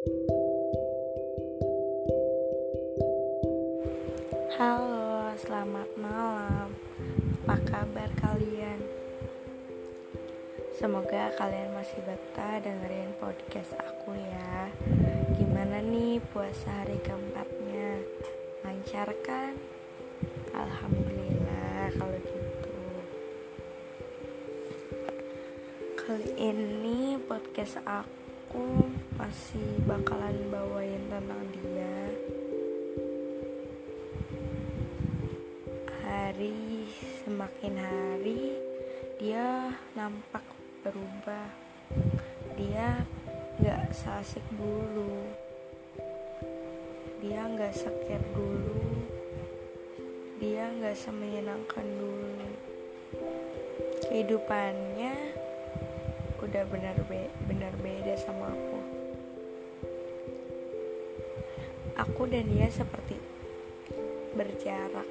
Halo, selamat malam. Apa kabar kalian? Semoga kalian masih betah dengerin podcast aku ya. Gimana nih puasa hari keempatnya? Lancar kan? Alhamdulillah kalau gitu. Kali ini podcast aku masih bakalan bawain tentang dia? Hari semakin hari dia nampak berubah. Dia gak seasik dulu. Dia gak sakit dulu. Dia gak semenyenangkan dulu. Kehidupannya udah benar be benar beda sama aku aku dan dia seperti berjarak.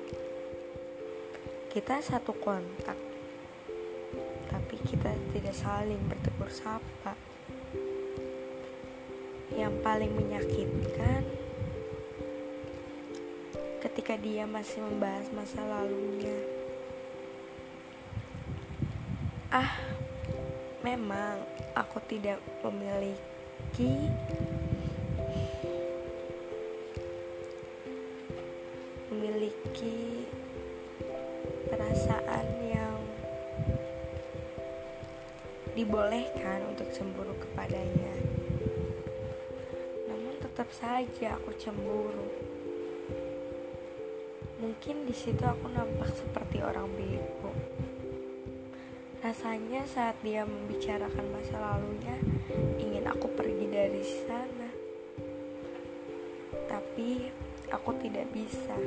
Kita satu kontak tapi kita tidak saling bertegur sapa. Yang paling menyakitkan ketika dia masih membahas masa lalunya. Ah memang aku tidak memiliki perasaan yang dibolehkan untuk cemburu kepadanya. Namun tetap saja aku cemburu. Mungkin di situ aku nampak seperti orang bego. Rasanya saat dia membicarakan masa lalunya, ingin aku pergi dari sana. Tapi aku tidak bisa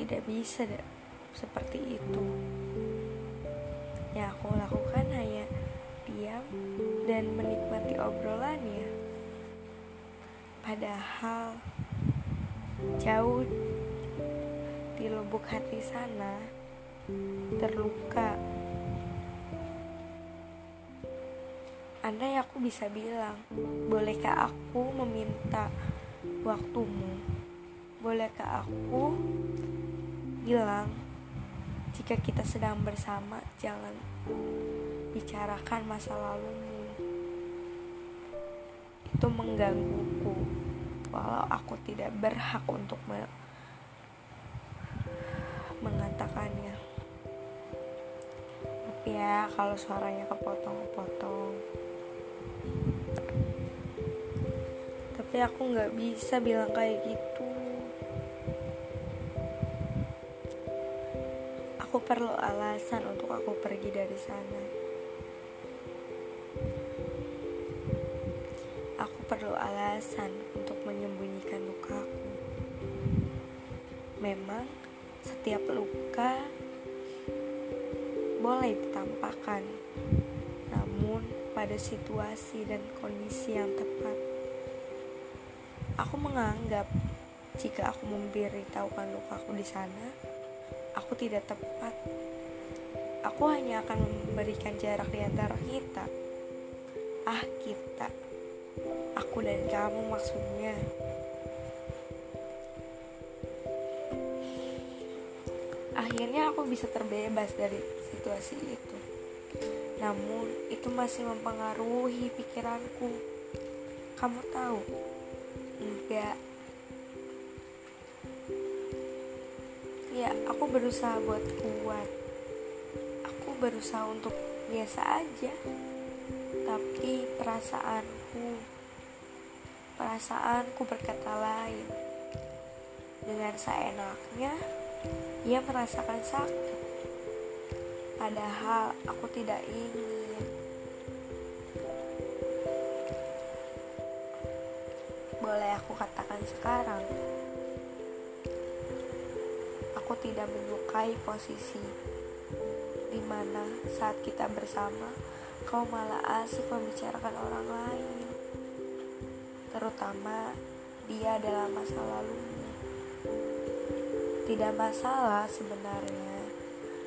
tidak bisa seperti itu. Yang aku lakukan hanya diam dan menikmati obrolannya. Padahal jauh di lubuk hati sana terluka. Andai aku bisa bilang, bolehkah aku meminta waktumu? Bolehkah aku bilang jika kita sedang bersama jangan bicarakan masa lalumu. Itu menggangguku. Walau aku tidak berhak untuk me mengatakannya. Tapi ya kalau suaranya kepotong-potong. Tapi aku nggak bisa bilang kayak gitu perlu alasan untuk aku pergi dari sana. Aku perlu alasan untuk menyembunyikan lukaku. Memang setiap luka boleh ditampakkan, namun pada situasi dan kondisi yang tepat. Aku menganggap jika aku memberitahukan lukaku di sana, aku tidak tepat. Aku hanya akan memberikan jarak di antara kita. Ah, kita. Aku dan kamu maksudnya. Akhirnya aku bisa terbebas dari situasi itu. Namun, itu masih mempengaruhi pikiranku. Kamu tahu? Enggak, ya aku berusaha buat kuat. Aku berusaha untuk biasa aja. Tapi perasaanku perasaanku berkata lain. Dengan seenaknya ia merasakan sakit. Padahal aku tidak ingin. Boleh aku katakan sekarang aku tidak menyukai posisi di mana saat kita bersama kau malah asik membicarakan orang lain. Terutama dia adalah masa lalumu. Tidak masalah sebenarnya.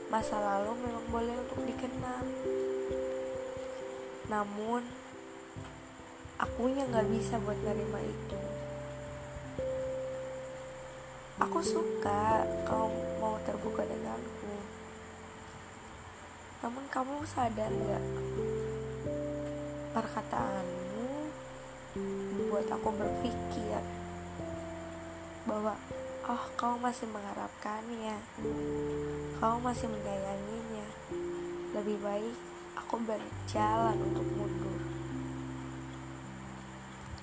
Masa lalu memang boleh untuk dikenang. Namun aku akunya nggak bisa buat nerima itu aku suka kau mau terbuka denganku. Namun kamu sadar gak perkataanmu membuat aku berpikir bahwa oh kau masih mengharapkannya. Kau masih menyayanginya. Lebih baik aku berjalan untuk mundur.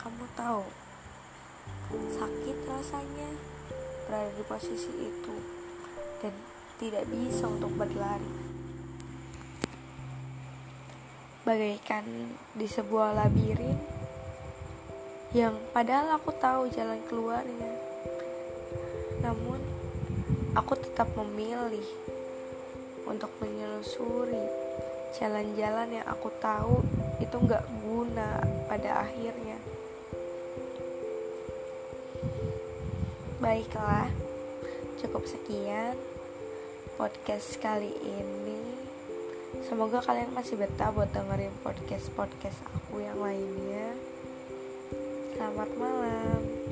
Kamu tahu sakit rasanya berada di posisi itu dan tidak bisa untuk berlari. Bagaikan di sebuah labirin yang padahal aku tahu jalan keluarnya. Namun aku tetap memilih untuk menyelusuri jalan-jalan yang aku tahu itu nggak guna pada akhirnya Baiklah, cukup sekian podcast kali ini. Semoga kalian masih betah buat dengerin podcast-podcast aku yang lainnya. Selamat malam.